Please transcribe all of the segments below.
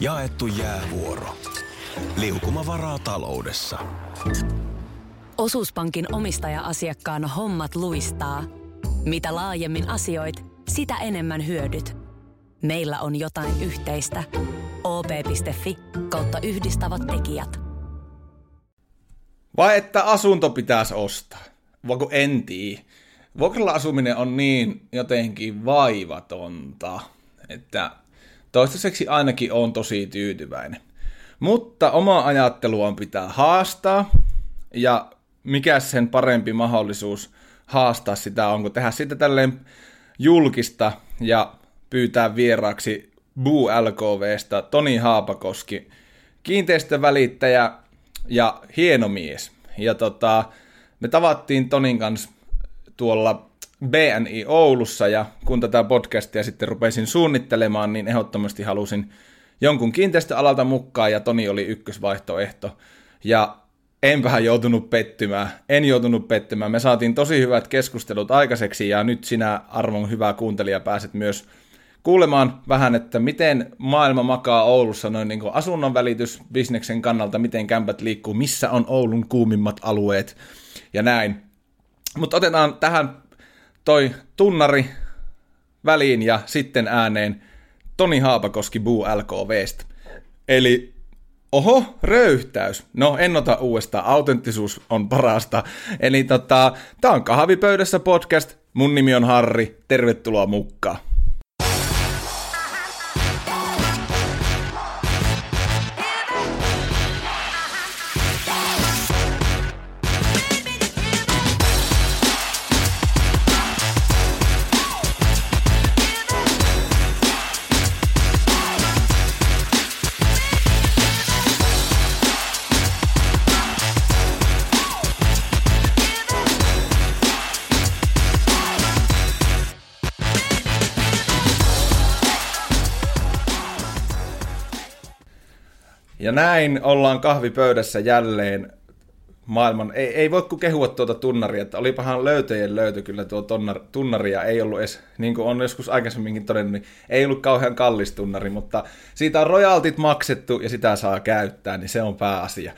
Jaettu jäävuoro. Liukuma varaa taloudessa. Osuuspankin omistaja-asiakkaan hommat luistaa. Mitä laajemmin asioit, sitä enemmän hyödyt. Meillä on jotain yhteistä. op.fi kautta yhdistävät tekijät. Vai että asunto pitäisi ostaa? Voiko en tiedä. Vuokralla asuminen on niin jotenkin vaivatonta, että toistaiseksi ainakin on tosi tyytyväinen. Mutta oma ajattelu on pitää haastaa, ja mikä sen parempi mahdollisuus haastaa sitä on, kun tehdä sitä tälleen julkista ja pyytää vieraaksi Buu LKVstä Toni Haapakoski, kiinteistövälittäjä ja hieno mies. Ja tota, me tavattiin Tonin kanssa tuolla BNI Oulussa ja kun tätä podcastia sitten rupesin suunnittelemaan, niin ehdottomasti halusin jonkun kiinteistöalalta mukaan ja Toni oli ykkösvaihtoehto. Ja enpähän joutunut pettymään. En joutunut pettymään. Me saatiin tosi hyvät keskustelut aikaiseksi ja nyt sinä arvon hyvä kuuntelija pääset myös kuulemaan vähän, että miten maailma makaa Oulussa noin niin asunnon välitys bisneksen kannalta, miten kämpät liikkuu, missä on Oulun kuumimmat alueet ja näin. Mutta otetaan tähän tunnari väliin ja sitten ääneen Toni Haapakoski Buu LKVstä. Eli Oho, röyhtäys. No, en ota uudestaan. Autenttisuus on parasta. Eli tota, tää on Kahvipöydässä podcast. Mun nimi on Harri. Tervetuloa mukaan. Näin ollaan kahvipöydässä jälleen maailman, ei, ei voi kuin kehua tuota tunnaria, että olipahan löytöjen löytö kyllä tuo tonnar, tunnari ja ei ollut edes, niin kuin on joskus aikaisemminkin todennut, niin ei ollut kauhean kallis tunnari, mutta siitä on royaltit maksettu ja sitä saa käyttää, niin se on pääasia.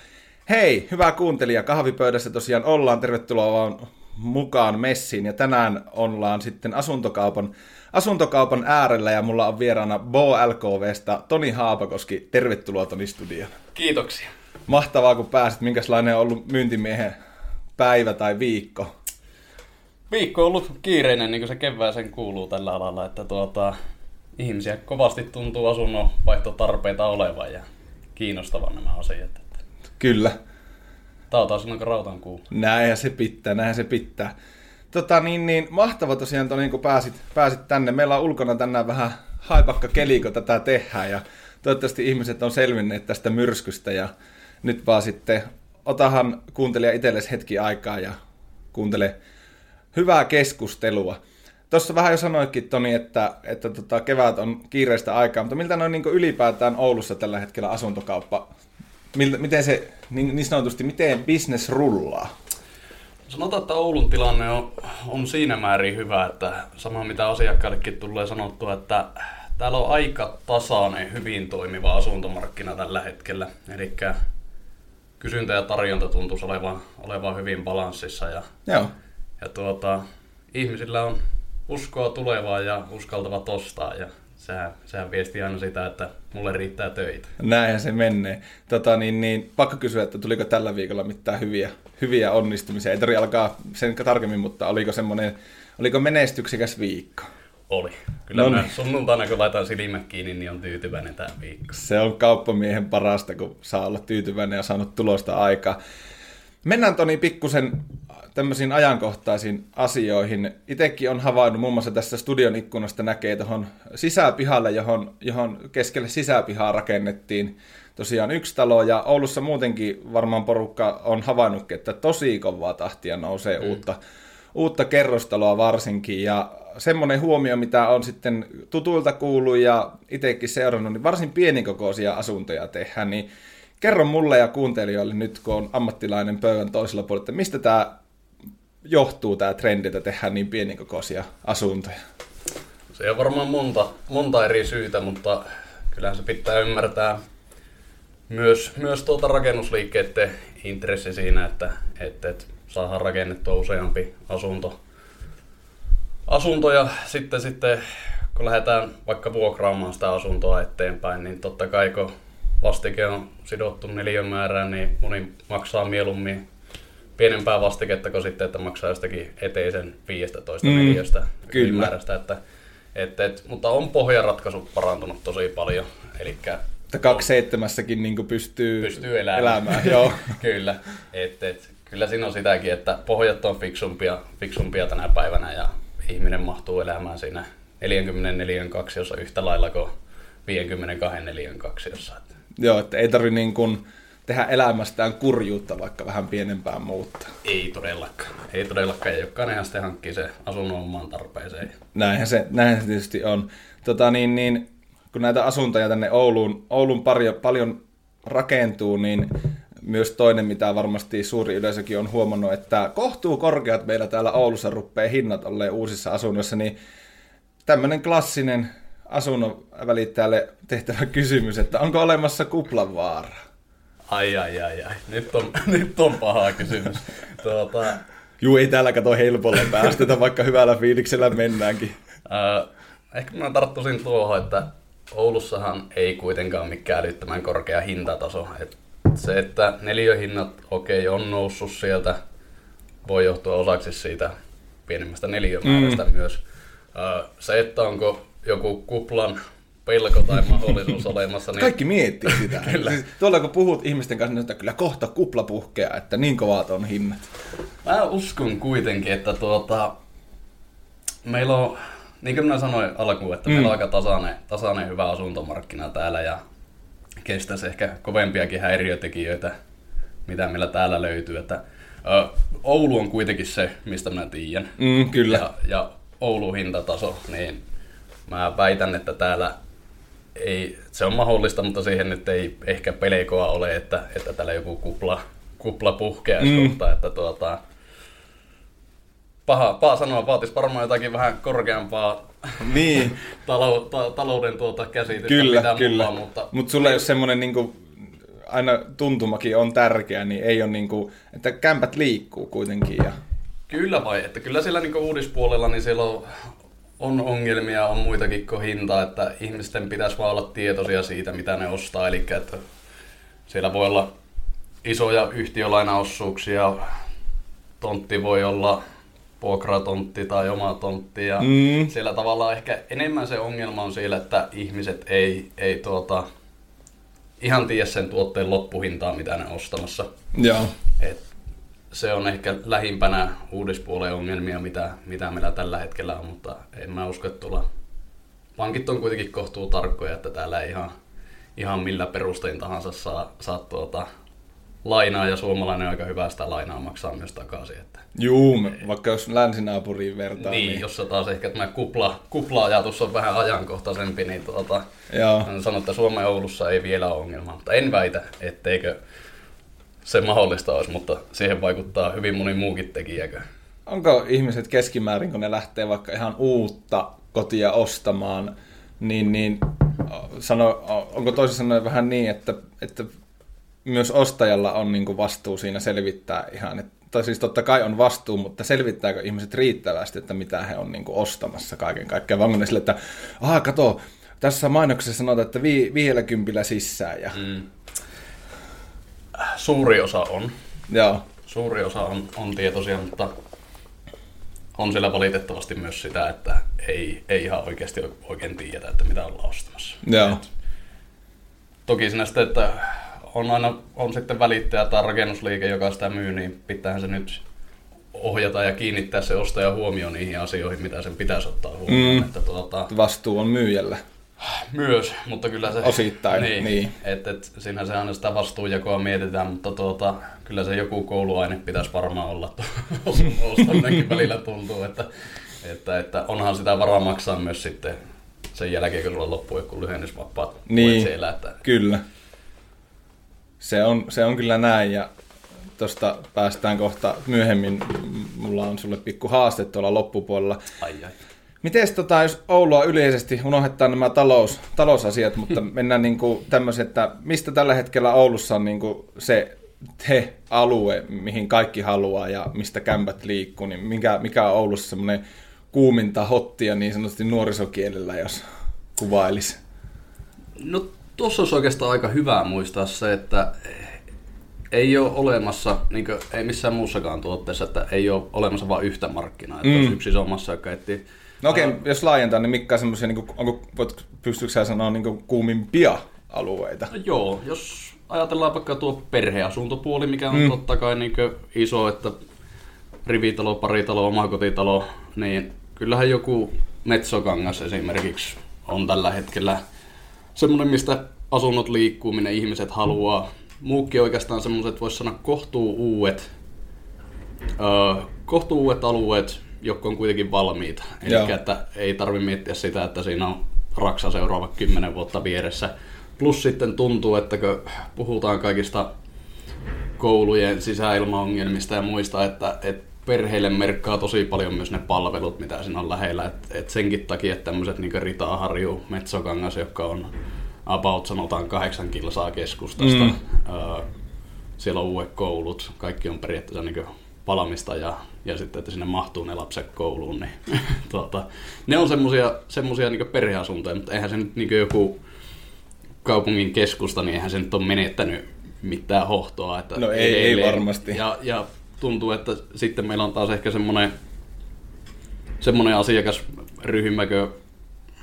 Hei, hyvä kuuntelija, kahvipöydässä tosiaan ollaan, tervetuloa vaan mukaan messiin ja tänään ollaan sitten asuntokaupan asuntokaupan äärellä ja mulla on vieraana Bo LKVstä Toni Haapakoski. Tervetuloa Toni Studioon. Kiitoksia. Mahtavaa kun pääsit. Minkälainen on ollut myyntimiehen päivä tai viikko? Viikko on ollut kiireinen, niin kuin se kevääseen kuuluu tällä alalla, että tuota, ihmisiä kovasti tuntuu asunnon vaihtotarpeita olevan ja kiinnostavan nämä asiat. Kyllä. Tämä on taas kuin rautan kuu. Näinhän se pitää, näinhän se pitää. Tota, niin, niin, mahtava tosiaan, Toni, kun pääsit, pääsit tänne. Meillä on ulkona tänään vähän haipakka keli, kun tätä tehdään. Ja toivottavasti ihmiset on selvinneet tästä myrskystä. Ja nyt vaan sitten otahan kuuntelija itsellesi hetki aikaa ja kuuntele hyvää keskustelua. Tuossa vähän jo sanoikin, Toni, että, että tota, kevät on kiireistä aikaa, mutta miltä noin niin ylipäätään Oulussa tällä hetkellä asuntokauppa, miten se niin, niin sanotusti, miten business rullaa? Sanotaan, että Oulun tilanne on, on siinä määrin hyvä, että sama mitä asiakkaillekin tulee sanottua, että täällä on aika tasainen, hyvin toimiva asuntomarkkina tällä hetkellä. Eli kysyntä ja tarjonta tuntuisi olevan, olevan hyvin balanssissa ja, Joo. ja tuota, ihmisillä on uskoa tulevaa ja uskaltavat ostaa ja sehän, sehän viesti aina sitä, että mulle riittää töitä. Näinhän se menee. Tota, niin, niin, pakko kysyä, että tuliko tällä viikolla mitään hyviä, hyviä onnistumisia? Ei tarvitse alkaa sen tarkemmin, mutta oliko semmoinen, oliko menestyksekäs viikko? Oli. Kyllä no niin. sunnuntaina, kun laitan silmät kiinni, niin on tyytyväinen tämä viikko. Se on kauppamiehen parasta, kun saa olla tyytyväinen ja saanut tulosta aikaa. Mennään Toni pikkusen tämmöisiin ajankohtaisiin asioihin. Itekin on havainnut, muun muassa tässä studion ikkunasta näkee tuohon sisäpihalle, johon, johon keskelle sisäpihaa rakennettiin tosiaan yksi talo, ja Oulussa muutenkin varmaan porukka on havainnut, että tosi kovaa tahtia nousee mm. uutta, uutta kerrostaloa varsinkin, ja semmoinen huomio, mitä on sitten tutuilta kuullut ja itsekin seurannut, niin varsin pienikokoisia asuntoja tehdään, niin kerro mulle ja kuuntelijoille nyt, kun on ammattilainen pöydän toisella puolella, että mistä tämä johtuu tämä trendi, että tehdään niin pienikokoisia asuntoja? Se on varmaan monta, monta eri syytä, mutta kyllähän se pitää ymmärtää myös, myös tuota rakennusliikkeiden intressi siinä, että, että, että saadaan rakennettua useampi asunto, asunto ja sitten, sitten kun lähdetään vaikka vuokraamaan sitä asuntoa eteenpäin, niin totta kai kun vastike on sidottu neljän määrään, niin moni maksaa mieluummin pienempää vastiketta kuin sitten, että maksaa jostakin eteisen 15 mm, neliöstä kyllä. määrästä. Että, et, et, mutta on pohjaratkaisut parantunut tosi paljon. Elikkä Että kaksi seitsemässäkin niin pystyy, pystyy elämään. elämään. Joo. kyllä. Et, et, kyllä siinä on sitäkin, että pohjat on fiksumpia, fiksumpia tänä päivänä ja ihminen mahtuu elämään siinä 44 kaksiossa yhtä lailla kuin 52 neliön kaksiossa. Että Joo, että ei tarvi niin kuin tehdä elämästään kurjuutta, vaikka vähän pienempään muuttaa. Ei todellakaan. Ei todellakaan. Ja jokainenhan sitten hankkii se asunnon omaan tarpeeseen. Näinhän se, näinhän se tietysti on. Tota, niin, niin, kun näitä asuntoja tänne Ouluun, Ouluun pari, paljon rakentuu, niin myös toinen, mitä varmasti suuri yleisökin on huomannut, että kohtuu korkeat meillä täällä Oulussa ruppee hinnat olleen uusissa asunnoissa, niin tämmöinen klassinen asunnon välittäjälle tehtävä kysymys, että onko olemassa kuplavaara? Ai ai ai ai. Nyt on, nyt on paha kysymys. Tuota, Juu, ei täällä kato helpolla päästetä, vaikka hyvällä fiiliksellä mennäänkin. Äh, ehkä mä tarttuisin tuohon, että Oulussahan ei kuitenkaan mikään älyttömän korkea hintataso. Et se, että neliöhinnat okei okay, on noussut sieltä, voi johtua osaksi siitä pienemmästä neliömäärästä mm. myös. Äh, se, että onko joku kuplan pelko tai mahdollisuus olemassa. Niin... Kaikki miettii sitä. Kyllä. Siis, tuolla kun puhut ihmisten kanssa, niin että kyllä kohta kupla puhkeaa, että niin kovat on hinnat. Mä uskon kuitenkin, että tuota, meillä on, niin kuin minä sanoin alkuun, että mm. meillä on aika tasainen, tasainen hyvä asuntomarkkina täällä ja kestäisi ehkä kovempiakin häiriötekijöitä, mitä meillä täällä löytyy. Että, ö, Oulu on kuitenkin se, mistä minä tiedän. Mm, kyllä. Ja, ja Oulun hintataso, niin mä väitän, että täällä ei, se on mahdollista, mutta siihen nyt ei ehkä pelkoa ole, että, että täällä joku kupla, kupla puhkeaisi mm. kohta, että tuota, paha, paha sanoa, vaatisi varmaan jotakin vähän korkeampaa Niin, talou, ta, talouden tuota käsitystä, kyllä, mitä kyllä. mulla mutta Mutta sulla jos semmoinen niinku, aina tuntumakin on tärkeä, niin ei ole niinku, että kämpät liikkuu kuitenkin. Ja... Kyllä vai, että kyllä siellä niin uudispuolella niin siellä on, on ongelmia, on muitakin kuin hinta, että ihmisten pitäisi vaan olla tietoisia siitä, mitä ne ostaa, eli että siellä voi olla isoja yhtiölainaosuuksia, tontti voi olla vuokratontti tai oma tontti ja Mm. siellä tavallaan ehkä enemmän se ongelma on siellä, että ihmiset ei, ei tuota, ihan tiedä sen tuotteen loppuhintaa, mitä ne on ostamassa. Joo. Et se on ehkä lähimpänä uudispuolen ongelmia, mitä, mitä meillä tällä hetkellä on, mutta en mä usko, että tuolla pankit on kuitenkin kohtuu tarkkoja, että täällä ei ihan, ihan millä perustein tahansa saa, saa tuota, lainaa ja suomalainen on aika hyvä sitä lainaa maksaa myös takaisin. Että, Juu, vaikka jos länsinaapuriin vertaa. niin, niin, jossa taas ehkä tämä kupla, kupla-ajatus on vähän ajankohtaisempi, niin tuota, Joo. sanon, että Suomen Oulussa ei vielä ole ongelmaa, mutta en väitä, etteikö se mahdollista olisi, mutta siihen vaikuttaa hyvin moni muukin tekijäkö. Onko ihmiset keskimäärin, kun ne lähtee vaikka ihan uutta kotia ostamaan, niin, niin sano, onko toisin sanoen vähän niin, että, että myös ostajalla on niin kuin vastuu siinä selvittää ihan, että, tai siis totta kai on vastuu, mutta selvittääkö ihmiset riittävästi, että mitä he on niin kuin ostamassa kaiken kaikkiaan, vaan ne sille, että aha, kato, tässä mainoksessa sanotaan, että vi, viidellä kympillä sisään. Ja, Mm. Suuri osa on. Joo, Suuri osa on, on tietoisia, mutta on siellä valitettavasti myös sitä, että ei, ei ihan oikeasti oikein tiedetä, että mitä ollaan ostamassa. Joo. Et toki siinä sitten, että on aina on sitten välittäjä tai rakennusliike, joka sitä myy, niin pitäähän se nyt ohjata ja kiinnittää se ostaja huomioon niihin asioihin, mitä sen pitäisi ottaa huomioon. Mm. Että tuota, vastuu on myyjällä. Myös, mutta kyllä se... Osittain, niin. niin. Et, et, siinähän se aina sitä vastuunjakoa mietitään, mutta tuota, kyllä se joku kouluaine pitäisi varmaan olla. Ostamminenkin välillä tuntuu, että, että, että onhan sitä varaa maksaa myös sitten sen jälkeen, kun sulla loppuu joku lyhennysvapaat Niin. Että, Kyllä. Se on, se on kyllä näin ja tuosta päästään kohta myöhemmin. Mulla on sulle pikku haaste tuolla loppupuolella. ai ai. Miten tota, jos Oulua yleisesti unohdetaan nämä talous, talousasiat, mutta mennään niin tämmöisen, että mistä tällä hetkellä Oulussa on niin kuin se te alue, mihin kaikki haluaa ja mistä kämpät liikkuu, niin mikä, mikä on Oulussa semmoinen kuuminta hottia niin sanotusti nuorisokielellä, jos kuvailisi? No tuossa olisi oikeastaan aika hyvä muistaa se, että ei ole olemassa, niin kuin, ei missään muussakaan tuotteessa, että ei ole olemassa vain yhtä markkinaa. Että mm. yksi iso massa, joka etsii No okei, okay, uh, jos laajentaa, niin mitkä on semmoisia, niin onko, pystyykö sä sanoa niin kuumimpia alueita? No joo, jos ajatellaan vaikka tuo perheasuntopuoli, mikä on mm. totta kai niin iso, että rivitalo, paritalo, omakotitalo, niin kyllähän joku Metsokangas esimerkiksi on tällä hetkellä semmoinen, mistä asunnot liikkuu, minne ihmiset haluaa. Muukin oikeastaan semmoiset, voisi sanoa, kohtuu uudet, öö, kohtuu uudet alueet, jotka on kuitenkin valmiita. Eli että ei tarvitse miettiä sitä, että siinä on raksa seuraava kymmenen vuotta vieressä. Plus sitten tuntuu, että kun puhutaan kaikista koulujen sisäilmaongelmista ja muista, että, että perheille merkkaa tosi paljon myös ne palvelut, mitä siinä on lähellä. Et, et senkin takia, että tämmöiset niin Ritaharju, Metsokangas, joka on about sanotaan kahdeksan kilsaa keskustasta, mm. öö, siellä on uudet koulut, kaikki on periaatteessa niin palamista ja, ja sitten, että sinne mahtuu ne lapset kouluun, niin tuota, ne on semmosia, semmosia niin perheasuntoja, mutta eihän se nyt niin joku kaupungin keskusta, niin eihän se nyt ole menettänyt mitään hohtoa. Että no ei, ei varmasti. Ja, ja tuntuu, että sitten meillä on taas ehkä semmoinen, semmoinen asiakasryhmä,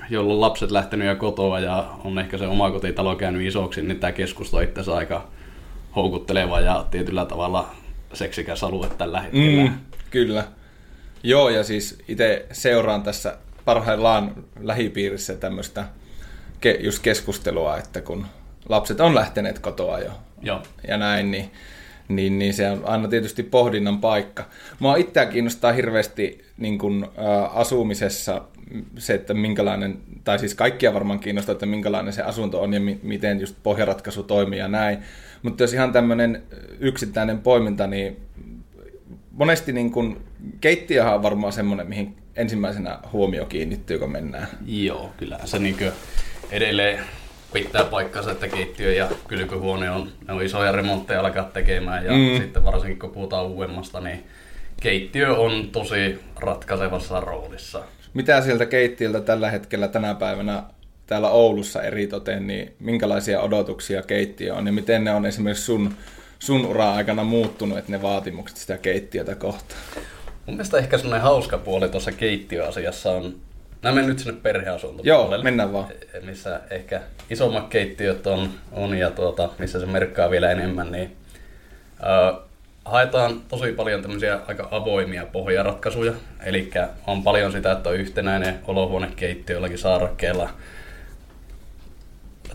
jolla on lapset lähtenyt jo kotoa ja on ehkä se oma kotitalo käynyt isoksi, niin tämä keskusta on itse aika houkutteleva ja tietyllä tavalla seksikäs alue tällä hetkellä. Mm, kyllä. Joo, ja siis itse seuraan tässä parhaillaan lähipiirissä tämmöistä ke- just keskustelua, että kun lapset on lähteneet kotoa jo Joo. ja näin, niin, niin, niin se on aina tietysti pohdinnan paikka. Mua itseä kiinnostaa hirveästi niin kun, ä, asumisessa se, että minkälainen, tai siis kaikkia varmaan kiinnostaa, että minkälainen se asunto on ja mi- miten just pohjaratkaisu toimii ja näin. Mutta jos ihan tämmöinen yksittäinen poiminta, niin monesti niin kun, keittiöhän on varmaan semmoinen, mihin ensimmäisenä huomio kiinnittyy, kun mennään. Joo, kyllä se niin edelleen pitää paikkansa, että keittiö ja kylpyhuone on, ne on isoja remontteja alkaa tekemään ja mm. sitten varsinkin kun puhutaan uudemmasta, niin keittiö on tosi ratkaisevassa roolissa. Mitä sieltä keittiöltä tällä hetkellä tänä päivänä täällä Oulussa eritoten, niin minkälaisia odotuksia keittiö on ja miten ne on esimerkiksi sun, sun ura-aikana muuttunut, että ne vaatimukset sitä keittiötä kohtaan? Mun mielestä ehkä sellainen hauska puoli tuossa keittiöasiassa on, nämä menen nyt sinne perheasuntoon. Joo, mennään vaan. Missä ehkä isommat keittiöt on, on ja tuota, missä se merkkaa vielä enemmän, niin uh, haetaan tosi paljon tämmöisiä aika avoimia pohjaratkaisuja. Eli on paljon sitä, että on yhtenäinen olohuonekeittiö jollakin saarakkeella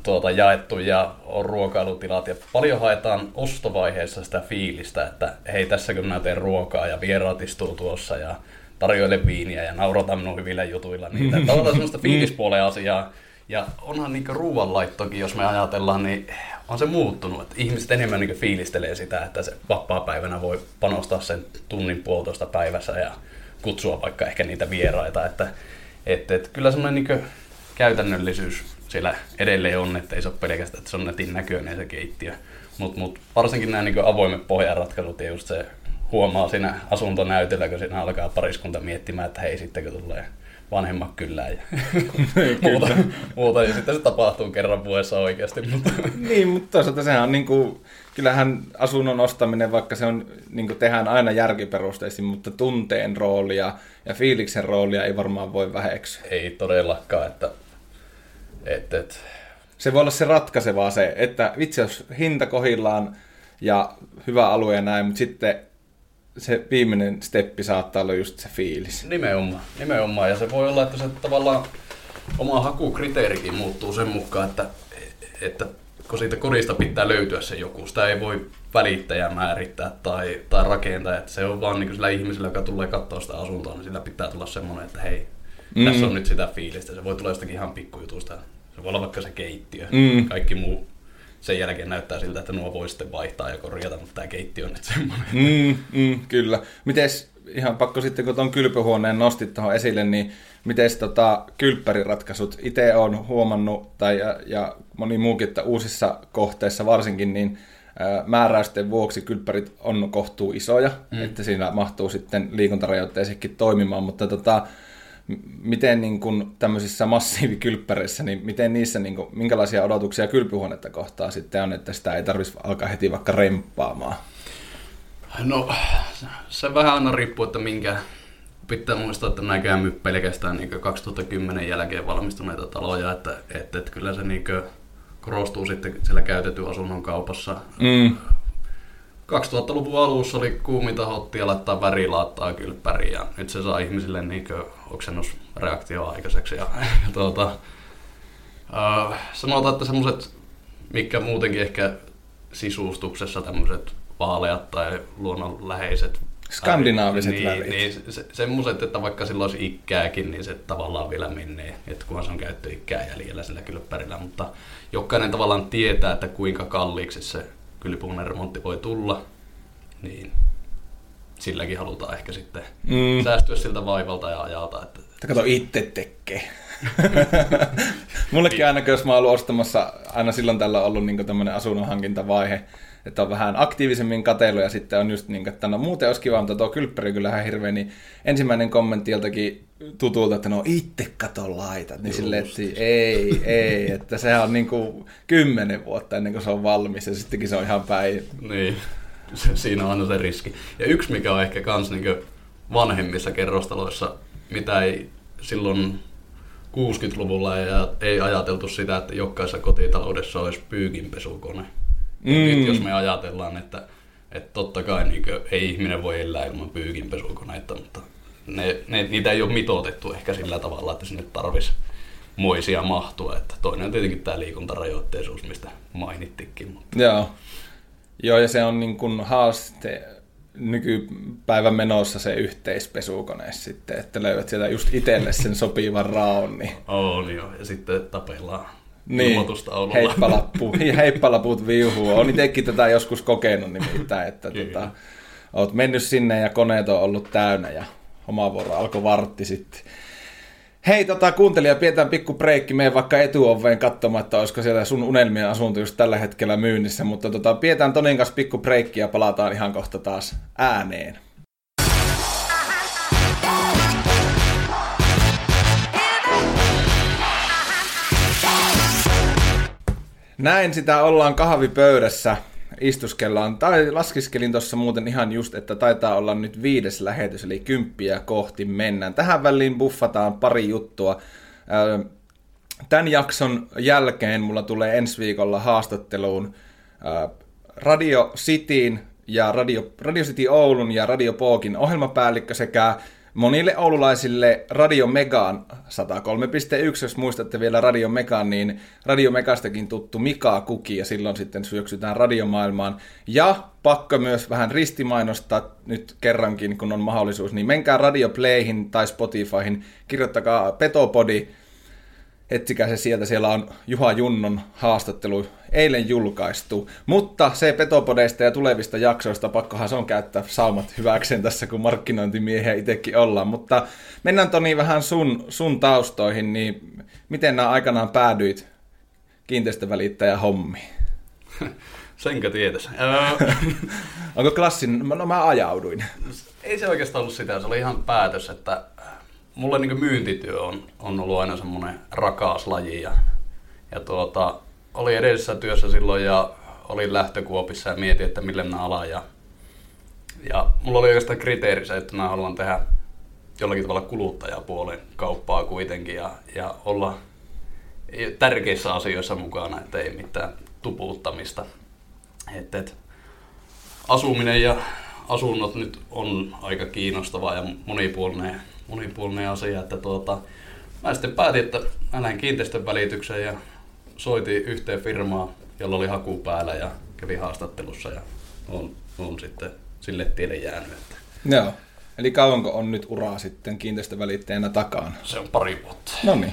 tuota, jaettu ja on ruokailutilat. Ja paljon haetaan ostovaiheessa sitä fiilistä, että hei tässä kun mä teen ruokaa ja vieraat istuu tuossa ja tarjoile viiniä ja naurata minun hyvillä jutuilla niitä. On semmoista fiilispuolen asiaa. Ja onhan niin ruoanlaittokin, jos me ajatellaan, niin on se muuttunut. Että ihmiset enemmän niin fiilistelee sitä, että se vapaa-päivänä voi panostaa sen tunnin puolitoista päivässä ja kutsua vaikka ehkä niitä vieraita. Että, että, että kyllä semmoinen niin käytännöllisyys siellä edelleen on, että ei se ole pelkästään, että se on netin näköinen se keittiö. Mutta mut varsinkin nämä niin avoimet pohjaratkaisut ja just se huomaa siinä asuntonäytöllä, kun siinä alkaa pariskunta miettimään, että hei sitten kun tulee vanhemmat kyllä ja muuta, muuta, ja sitten se tapahtuu kerran vuodessa oikeasti. Mutta. niin, mutta toisaalta sehän on niin kuin, kyllähän asunnon ostaminen, vaikka se on, niin kuin tehdään aina järkiperusteisesti, mutta tunteen roolia ja fiiliksen roolia ei varmaan voi väheksyä. Ei todellakaan, että, että, että... Se voi olla se ratkaisevaa se, että vitsi jos hinta kohillaan ja hyvä alue ja näin, mutta sitten se viimeinen steppi saattaa olla just se fiilis. Nimenomaan, nimenomaan. Ja se voi olla, että se tavallaan oma hakukriteerikin muuttuu sen mukaan, että, että kun siitä kodista pitää löytyä se joku, sitä ei voi välittäjä määrittää tai, tai rakentaa, että se on vaan niin sillä ihmisellä, joka tulee katsoa sitä asuntoa, niin sillä pitää tulla semmoinen, että hei, mm. tässä on nyt sitä fiilistä. Se voi tulla jostakin ihan pikkujutusta. Se voi olla vaikka se keittiö. Mm. Kaikki muu sen jälkeen näyttää siltä, että nuo voi sitten vaihtaa ja korjata, mutta tämä keittiö on nyt semmoinen. Mm, mm, kyllä. Mites ihan pakko sitten, kun tuon kylpyhuoneen nostit tuohon esille, niin miten tota, kylppäriratkaisut itse on huomannut, tai ja, ja moni muukin, että uusissa kohteissa varsinkin, niin määräysten vuoksi kylppärit on kohtuu isoja, mm. että siinä mahtuu sitten liikuntarajoitteisekin toimimaan, mutta tota, miten niin kuin tämmöisissä massiivikylppäreissä, niin miten niissä, niin kuin, minkälaisia odotuksia kylpyhuonetta kohtaa sitten on, että sitä ei tarvitsisi alkaa heti vaikka remppaamaan? No, se vähän aina riippuu, että minkä, pitää muistaa, että nämä käymme pelkästään niin 2010 jälkeen valmistuneita taloja, että, että, että kyllä se niin korostuu sitten siellä käytetyn asunnon kaupassa. Mm. 2000-luvun alussa oli kuuminta hottia laittaa värilaattaa kylppäriin ja nyt se saa ihmisille niin oksennusreaktio aikaiseksi. Ja, ja tuota, äh, sanotaan, että semmoiset, mikä muutenkin ehkä sisustuksessa tämmöiset vaaleat tai luonnonläheiset Skandinaaviset niin, värit. Niin, se, semmoiset, että vaikka sillä olisi ikääkin, niin se tavallaan vielä menee, että kunhan se on käyttöikää jäljellä sillä kylppärillä, mutta jokainen tavallaan tietää, että kuinka kalliiksi se kylpyhuoneen remontti voi tulla, niin silläkin halutaan ehkä sitten mm. säästyä siltä vaivalta ja ajalta. Että... kato, itse tekee. Mullekin aina, jos mä oon ollut ostamassa, aina silloin tällä on ollut niin tämmöinen asunnon hankintavaihe, että on vähän aktiivisemmin katelu ja sitten on just niin, että no muuten olisi kiva, mutta tuo kylppäri kyllä ihan hirveä, niin ensimmäinen kommentti joltakin tutulta, että no itse kato laitat, niin silleen, että ei, ei, että sehän on niin kuin kymmenen vuotta ennen kuin se on valmis ja sittenkin se on ihan päin. Niin, siinä on aina se riski. Ja yksi mikä on ehkä kans niin vanhemmissa kerrostaloissa, mitä ei silloin 60-luvulla ei, ei ajateltu sitä, että jokaisessa kotitaloudessa olisi pyykinpesukone. Mm. Nyt jos me ajatellaan, että, että totta kai niin kuin, ei ihminen voi elää ilman pyykinpesukoneita, mutta ne, ne, niitä ei ole mitoitettu ehkä sillä tavalla, että sinne tarvitsisi moisia mahtua. Että toinen on tietenkin tämä liikuntarajoitteisuus, mistä mainittikin. Mutta... Joo. Joo, ja se on niin kuin haaste nykypäivän menossa se yhteispesukone sitten, että löydät sieltä just itselle sen sopivan raon. Niin... On joo, ja sitten tapellaan niin, heippalappu, heippalaput viuhuu. Olen itsekin tätä joskus kokenut nimittäin, että tota, olet mennyt sinne ja koneet on ollut täynnä ja oma vuoro alkoi vartti sitten. Hei tota, kuuntelija, pidetään pikku breikki, mene vaikka etuoveen katsomaan, että olisiko siellä sun unelmien asunto just tällä hetkellä myynnissä, mutta tota, pidetään Tonin kanssa pikku breikki ja palataan ihan kohta taas ääneen. Näin sitä ollaan kahvipöydässä, istuskellaan, tai laskiskelin tuossa muuten ihan just, että taitaa olla nyt viides lähetys, eli kymppiä kohti mennään. Tähän väliin buffataan pari juttua. Tämän jakson jälkeen mulla tulee ensi viikolla haastatteluun Radio Cityin ja Radio, Radio City Oulun ja Radio Pookin ohjelmapäällikkö sekä monille oululaisille Radio Megaan 103.1, jos muistatte vielä Radio Megaan, niin Radio Megastakin tuttu Mika Kuki, ja silloin sitten syöksytään radiomaailmaan. Ja pakko myös vähän ristimainostaa nyt kerrankin, kun on mahdollisuus, niin menkää Radio Playhin tai Spotifyhin, kirjoittakaa Petopodi, etsikää se sieltä, siellä on Juha Junnon haastattelu eilen julkaistu. Mutta se Petopodeista ja tulevista jaksoista, pakkohan se on käyttää saumat hyväkseen tässä, kun markkinointimiehiä itsekin ollaan. Mutta mennään Toni vähän sun, sun taustoihin, niin miten nämä aikanaan päädyit kiinteistövälittäjä hommiin? Senkö tietäisi? Onko klassin? No mä ajauduin. Ei se oikeastaan ollut sitä, se oli ihan päätös, että mulle niin myyntityö on, on ollut aina semmoinen rakas laji ja, ja tuota, oli edellisessä työssä silloin ja olin lähtökuopissa ja mietin, että mille mä alan ja, ja mulla oli oikeastaan kriteeri se, että mä haluan tehdä jollakin tavalla kuluttajapuolen kauppaa kuitenkin ja, ja olla tärkeissä asioissa mukana, että ei mitään tupuuttamista. Et, et, asuminen ja asunnot nyt on aika kiinnostavaa ja monipuolinen monipuolinen asia, että tuota, mä sitten päätin, että mä lähden kiinteistön välitykseen ja soitin yhteen firmaa, jolla oli haku päällä ja kävi haastattelussa ja on, on sitten sille tielle jäänyt. Että. Joo. Eli kauanko on nyt uraa sitten kiinteistövälittäjänä takana? Se on pari vuotta. No niin.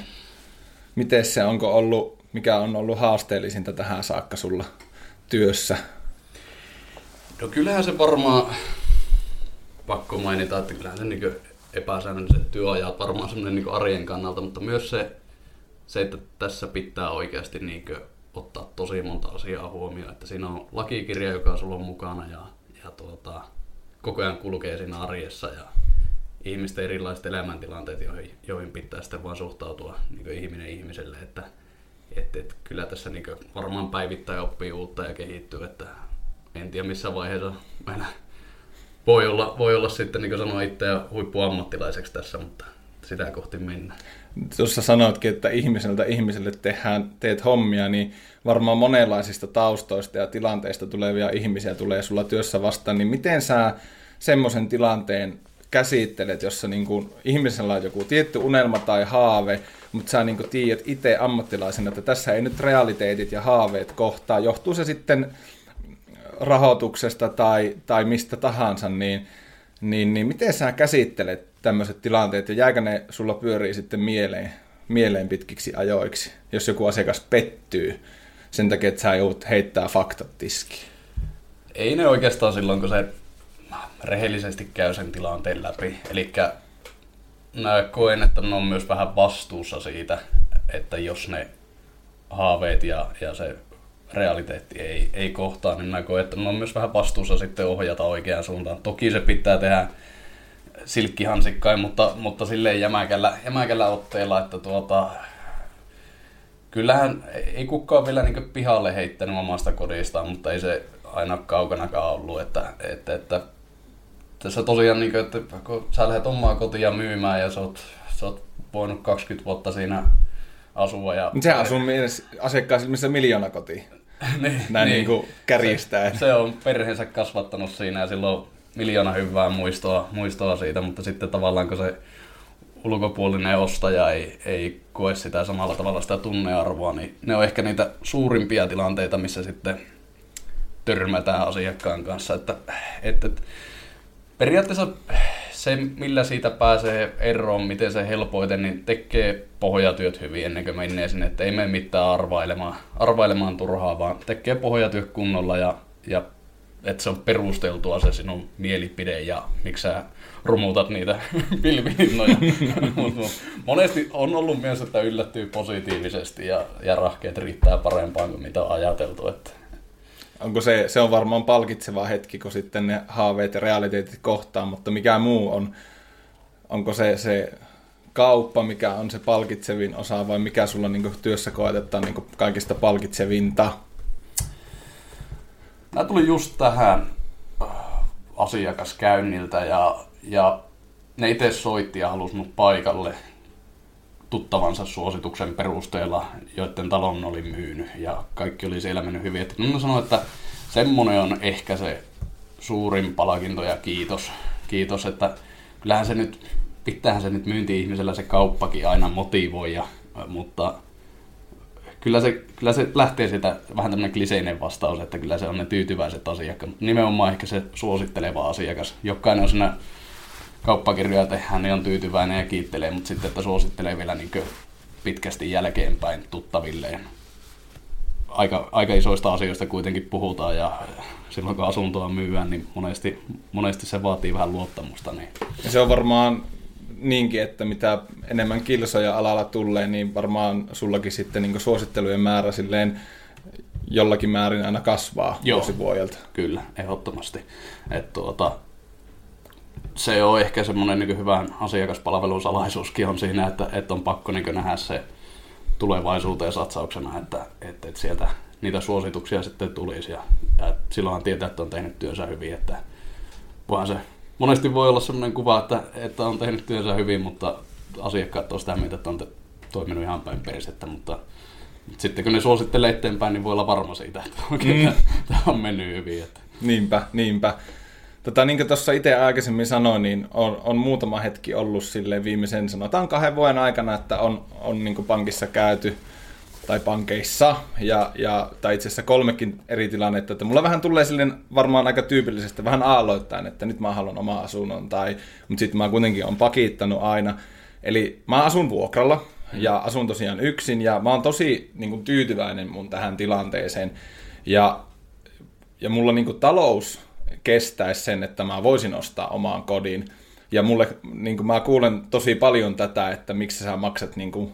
Miten se, onko ollut, mikä on ollut haasteellisinta tähän saakka sulla työssä? No kyllähän se varmaan pakko mainita, että kyllähän se niin epäsäännölliset työajat varmaan semmoinen niin arjen kannalta, mutta myös se, se, että tässä pitää oikeasti niin ottaa tosi monta asiaa huomioon, että siinä on lakikirja, joka sulla on mukana ja, ja tuota, koko ajan kulkee siinä arjessa ja ihmisten erilaiset elämäntilanteet, joihin, joihin pitää sitten vaan suhtautua niin ihminen ihmiselle, että et, et, kyllä tässä niin varmaan päivittäin oppii uutta ja kehittyy, että en tiedä missä vaiheessa meillä voi olla, voi olla sitten, niin kuin sanoin itse, huippuammattilaiseksi tässä, mutta sitä kohti mennään. Tuossa sanoitkin, että ihmiseltä ihmiselle tehdään, teet hommia, niin varmaan monenlaisista taustoista ja tilanteista tulevia ihmisiä tulee sulla työssä vastaan, niin miten sä semmoisen tilanteen käsittelet, jossa niin kuin ihmisellä on joku tietty unelma tai haave, mutta sä niin kuin tiedät itse ammattilaisena, että tässä ei nyt realiteetit ja haaveet kohtaa, johtuu se sitten rahoituksesta tai, tai mistä tahansa, niin, niin, niin miten sä käsittelet tämmöiset tilanteet ja jääkö ne sulla pyörii sitten mieleen, mieleen pitkiksi ajoiksi, jos joku asiakas pettyy sen takia, että sä joudut heittää faktat tiskiin? Ei ne oikeastaan silloin, kun se rehellisesti käy sen tilanteen läpi. Eli koen, että ne on myös vähän vastuussa siitä, että jos ne haaveet ja, ja se realiteetti ei, ei kohtaa, niin mä koen, että ne on myös vähän vastuussa sitten ohjata oikeaan suuntaan. Toki se pitää tehdä silkkihansikkain, mutta, mutta silleen jämäkällä, jämäkällä otteella, että tuota, kyllähän ei kukaan vielä niin pihalle heittänyt omasta kodistaan, mutta ei se aina kaukanakaan ollut, että, että, että tässä tosiaan, niin kuin, että kun sä lähdet omaa kotia myymään ja sä oot, sä oot voinut 20 vuotta siinä asua. Ja... Se asuu asiakkaan missä miljoona koti. niin, Näin niin. niin kärjistää. Se, se, on perheensä kasvattanut siinä ja silloin miljoona hyvää muistoa, muistoa siitä, mutta sitten tavallaan kun se ulkopuolinen ostaja ei, ei koe sitä samalla tavalla sitä tunnearvoa, niin ne on ehkä niitä suurimpia tilanteita, missä sitten törmätään asiakkaan kanssa. Että, että, periaatteessa se, millä siitä pääsee eroon, miten se helpoiten, niin tekee pohjatyöt hyvin ennen kuin menee sinne, että ei mene mitään arvailemaan, arvailemaan turhaa, vaan tekee pohjatyöt kunnolla ja, ja että se on perusteltua se sinun mielipide ja miksi sä rumutat niitä pilvihinnoja. monesti on ollut myös, että yllättyy positiivisesti ja, ja rahkeet riittää parempaan kuin mitä on ajateltu. Että onko se, se on varmaan palkitseva hetki, kun sitten ne haaveet ja realiteetit kohtaa, mutta mikä muu on, onko se, se kauppa, mikä on se palkitsevin osa vai mikä sulla niin työssä koetetaan niin kaikista palkitsevinta? Mä tulin just tähän äh, asiakaskäynniltä ja, ja ne itse soitti ja halusi mut paikalle tuttavansa suosituksen perusteella, joiden talon oli myynyt ja kaikki oli siellä mennyt hyvin. Että mä sanoin, että semmonen on ehkä se suurin palkinto ja kiitos. Kiitos, että kyllähän se nyt, pitäähän se nyt myynti-ihmisellä se kauppakin aina motivoida, mutta kyllä se, kyllä se lähtee siitä vähän tämmöinen kliseinen vastaus, että kyllä se on ne tyytyväiset asiakkaat. Nimenomaan ehkä se suositteleva asiakas. Jokainen on siinä kauppakirjoja tehdään, niin on tyytyväinen ja kiittelee, mutta sitten, että suosittelee vielä niin pitkästi jälkeenpäin tuttavilleen. Aika, aika isoista asioista kuitenkin puhutaan ja silloin kun asuntoa myyään, niin monesti, monesti se vaatii vähän luottamusta. Niin. Ja se on varmaan niinkin, että mitä enemmän kilsoja alalla tulee, niin varmaan sullakin sitten niin suosittelujen määrä silleen jollakin määrin aina kasvaa Joo, vuosi Kyllä, ehdottomasti. Et tuota, se on ehkä semmoinen niin hyvän asiakaspalvelun salaisuuskin on siinä, että, että on pakko niin nähdä se tulevaisuuteen satsauksena, että, että, että sieltä niitä suosituksia sitten tulisi ja, ja silloinhan tietää, että on tehnyt työnsä hyvin, että vaan se monesti voi olla semmoinen kuva, että, että on tehnyt työnsä hyvin, mutta asiakkaat on sitä mieltä, että on toiminut ihan päin perisettä, mutta, mutta sitten kun ne suosittelee eteenpäin, niin voi olla varma siitä, että oikein mm. tämä on mennyt hyvin. Että. Niinpä, niinpä. Tota, niin kuin tuossa itse aikaisemmin sanoin, niin on, on muutama hetki ollut sille viimeisen sanotaan kahden vuoden aikana, että on, on niin pankissa käyty tai pankeissa, ja, ja, tai itse asiassa kolmekin eri tilannetta, että mulla vähän tulee silleen varmaan aika tyypillisesti vähän aalloittain, että nyt mä haluan oma asunnon, tai, mutta sitten mä kuitenkin on pakittanut aina. Eli mä asun vuokralla, ja asun tosiaan yksin, ja mä oon tosi niin kuin, tyytyväinen mun tähän tilanteeseen. Ja, ja mulla niin kuin, talous kestäisi sen, että mä voisin ostaa omaan kodin. Ja mulle, niin kuin mä kuulen tosi paljon tätä, että miksi sä maksat, niin kuin,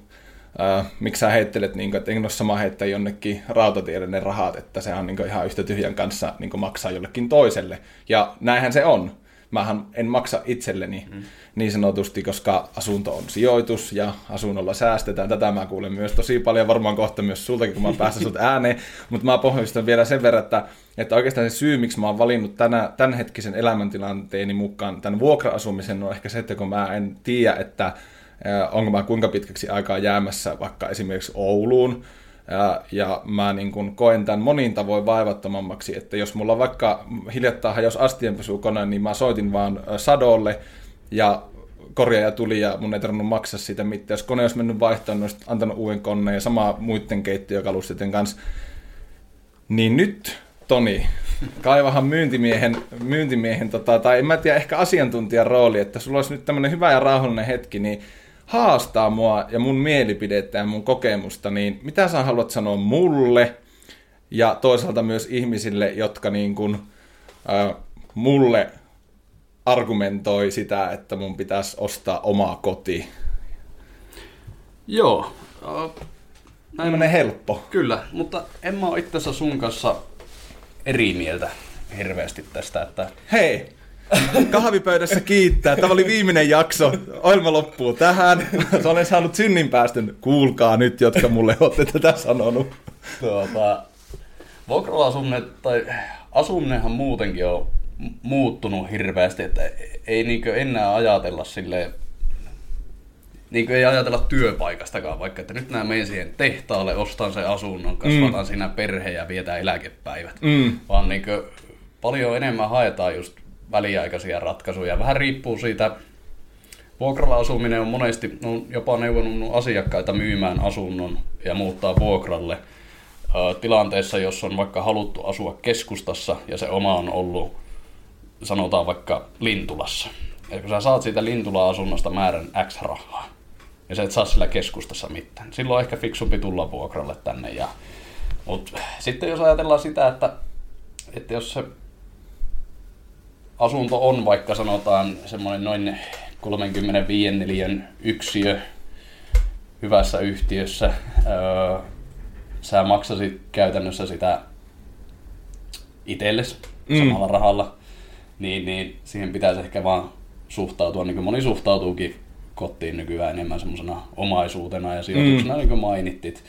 äh, miksi sä heittelet, niin kuin, että en ole sama heittää jonnekin rautatielle ne rahat, että se on niin kuin, ihan yhtä tyhjän kanssa niin kuin, maksaa jollekin toiselle. Ja näinhän se on. Mähän en maksa itselleni mm. niin sanotusti, koska asunto on sijoitus ja asunnolla säästetään. Tätä mä kuulen myös tosi paljon, varmaan kohta myös sultakin, kun mä päästä sut ääneen. Mutta mä pohjustan vielä sen verran, että, että oikeastaan se syy, miksi mä oon valinnut tänä, tämänhetkisen elämäntilanteeni mukaan tämän vuokra-asumisen, on ehkä se, että kun mä en tiedä, että onko mä kuinka pitkäksi aikaa jäämässä vaikka esimerkiksi Ouluun, ja, ja mä niin kun koen tämän monin tavoin vaivattomammaksi, että jos mulla vaikka hiljattain jos astienpesukone, niin mä soitin vaan Sadolle ja korjaaja tuli ja mun ei tarvinnut maksaa siitä mitään. Jos kone olisi mennyt vaihtoon, niin antanut uuden koneen ja sama muiden keittiökalustiten kanssa. Niin nyt, Toni, kaivahan myyntimiehen, myyntimiehen tota, tai en mä tiedä, ehkä asiantuntijan rooli, että sulla olisi nyt tämmöinen hyvä ja rauhallinen hetki, niin haastaa mua ja mun mielipidettä ja mun kokemusta, niin mitä sä haluat sanoa mulle ja toisaalta myös ihmisille, jotka niin kuin, äh, mulle argumentoi sitä, että mun pitäisi ostaa omaa koti. Joo. Näin menee helppo. Kyllä, mutta en mä ole itse sun kanssa eri mieltä hirveästi tästä, että... Hei, kahvipöydässä kiittää. Tämä oli viimeinen jakso. Ohjelma loppuu tähän. Olen saanut synnin päästön. Kuulkaa nyt, jotka mulle olette tätä sanonut. Tuota, vuokralla tai asuminenhan muutenkin on muuttunut hirveästi, että ei niinkö enää ajatella sille niin ei ajatella työpaikastakaan, vaikka että nyt nämä menen siihen tehtaalle, ostan sen asunnon, kasvataan mm. siinä perhe ja vietään eläkepäivät. Mm. Vaan niin paljon enemmän haetaan just väliaikaisia ratkaisuja. Vähän riippuu siitä, vuokralla asuminen on monesti, on jopa neuvonut asiakkaita myymään asunnon ja muuttaa vuokralle tilanteessa, jos on vaikka haluttu asua keskustassa ja se oma on ollut, sanotaan vaikka Lintulassa. Ja kun sä saat siitä Lintula-asunnosta määrän X rahaa, ja sä et saa sillä keskustassa mitään, silloin on ehkä fiksumpi tulla vuokralle tänne. Ja, mutta sitten jos ajatellaan sitä, että, että jos se asunto on vaikka sanotaan semmoinen noin 35 neliön yksiö hyvässä yhtiössä, öö, sä maksasit käytännössä sitä itsellesi mm. samalla rahalla, niin, niin siihen pitäisi ehkä vaan suhtautua, niin kuin moni suhtautuukin kotiin nykyään enemmän semmoisena omaisuutena ja sijoituksena, mm. niin kuin mainittit.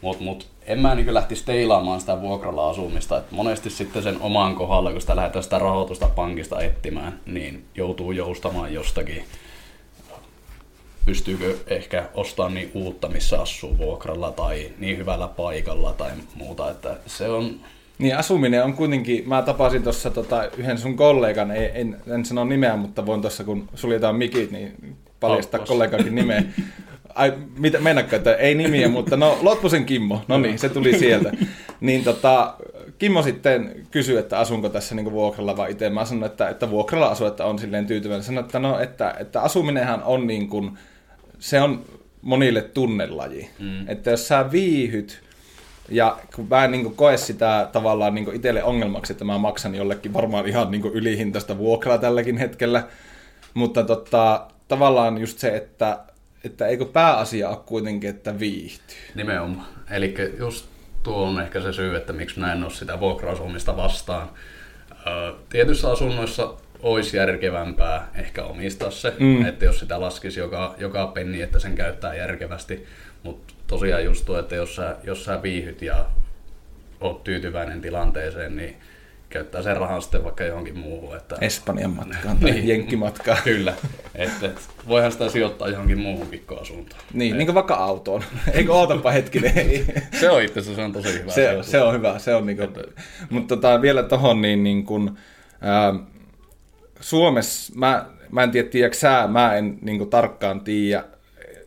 Mutta mut, en mä niin lähtisi teilaamaan sitä vuokralla asumista. Et monesti sitten sen oman kohdalla, kun sitä lähdetään sitä rahoitusta pankista etsimään, niin joutuu joustamaan jostakin. Pystyykö ehkä ostamaan niin uutta, missä asuu vuokralla tai niin hyvällä paikalla tai muuta. Että se on, niin asuminen on kuitenkin, mä tapasin tuossa tota, yhden sun kollegan, ei, en, en sano nimeä, mutta voin tuossa kun suljetaan mikit, niin paljastaa kollegakin nimeä. Ai, mitä mennäkö, että ei nimiä, mutta no Lotpusen Kimmo, no niin, se tuli sieltä. Niin tota, Kimmo sitten kysyi, että asunko tässä niin vuokralla vai itse. Mä sanoin, että, että vuokralla asu, että on silleen tyytyväinen. Sanoin, että no, että, että asuminenhan on niin kuin, se on monille tunnelaji. Mm. Että jos sä viihyt, ja kun mä en niin kuin koe sitä tavallaan niin itselle ongelmaksi, että mä maksan jollekin varmaan ihan niin ylihintaista vuokraa tälläkin hetkellä, mutta tota, tavallaan just se, että että eikö pääasia ole kuitenkin, että viihtyy. Nimenomaan. Eli just tuo on ehkä se syy, että miksi mä en ole sitä vuokra-asumista vastaan. Tietyissä asunnoissa olisi järkevämpää ehkä omistaa se, mm. että jos sitä laskisi joka, joka penni, että sen käyttää järkevästi. Mutta tosiaan just tuo, että jos sä, jos sä viihyt ja oot tyytyväinen tilanteeseen, niin käyttää sen rahan sitten vaikka johonkin muuhun. Että... Espanjan matkaan tai niin, jenkkimatkaan. Kyllä. Että, et, voihan sitä sijoittaa johonkin muuhun pikkuasuntoon. Niin, et... niin kuin vaikka autoon. Eikö ootapa hetkinen? se on itse asiassa se on tosi hyvä. Se, se on hyvä. Se on niin kuin... Mutta tota, vielä tuohon, niin, niin kuin, äh, Suomessa, mä, mä en tiedä, tiedätkö sä, mä en niin kuin, tarkkaan tiedä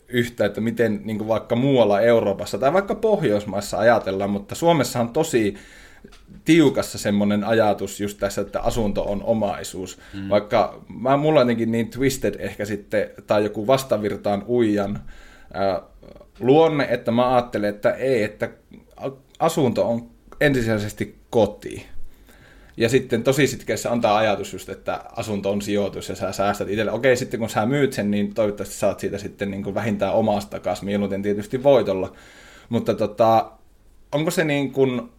yhtä, että miten niin kuin vaikka muualla Euroopassa tai vaikka Pohjoismaissa ajatellaan, mutta Suomessa on tosi tiukassa semmoinen ajatus just tässä, että asunto on omaisuus. Mm. Vaikka mä, mulla jotenkin niin twisted ehkä sitten, tai joku vastavirtaan uijan äh, luonne, että mä ajattelen, että ei, että asunto on ensisijaisesti koti. Ja sitten tosi sitkeässä tämä ajatus just, että asunto on sijoitus ja sä säästät itselle. Okei, sitten kun sä myyt sen, niin toivottavasti saat siitä sitten niin kuin vähintään omasta takaisin, mieluiten tietysti voitolla. Mutta tota, onko se niin kuin,